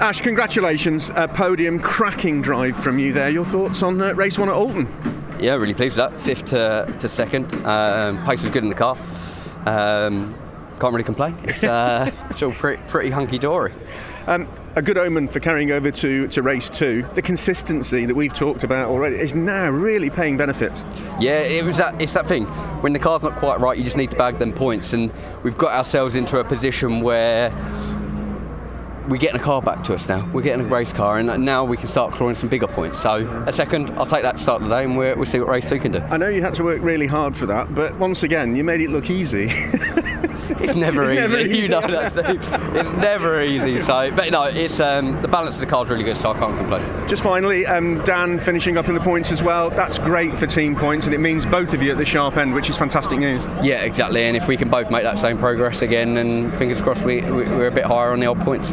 Ash, congratulations. Uh, podium, cracking drive from you there. Your thoughts on uh, race one at Oulton? Yeah, really pleased with that. Fifth to, to second. Um, pace was good in the car. Um, can't really complain. It's, uh, it's all pretty, pretty hunky dory. Um, a good omen for carrying over to, to race two. The consistency that we've talked about already is now really paying benefits. Yeah, it was that. It's that thing. When the car's not quite right, you just need to bag them points, and we've got ourselves into a position where we're getting a car back to us now. We're getting a race car, and now we can start clawing some bigger points. So, a second, I'll take that to start the day, and we'll, we'll see what race two can do. I know you had to work really hard for that, but once again, you made it look easy. it's never It's easy. never easy. You know that, Steve. It's never easy. So, but no, it's um, the balance of the car's really good, so I can't complain. Just finally, um, Dan finishing up in the points as well. That's great for team points, and it means both of you at the sharp end, which is fantastic news. Yeah, exactly. And if we can both make that same progress again, then fingers crossed we, we, we're a bit higher on the old points.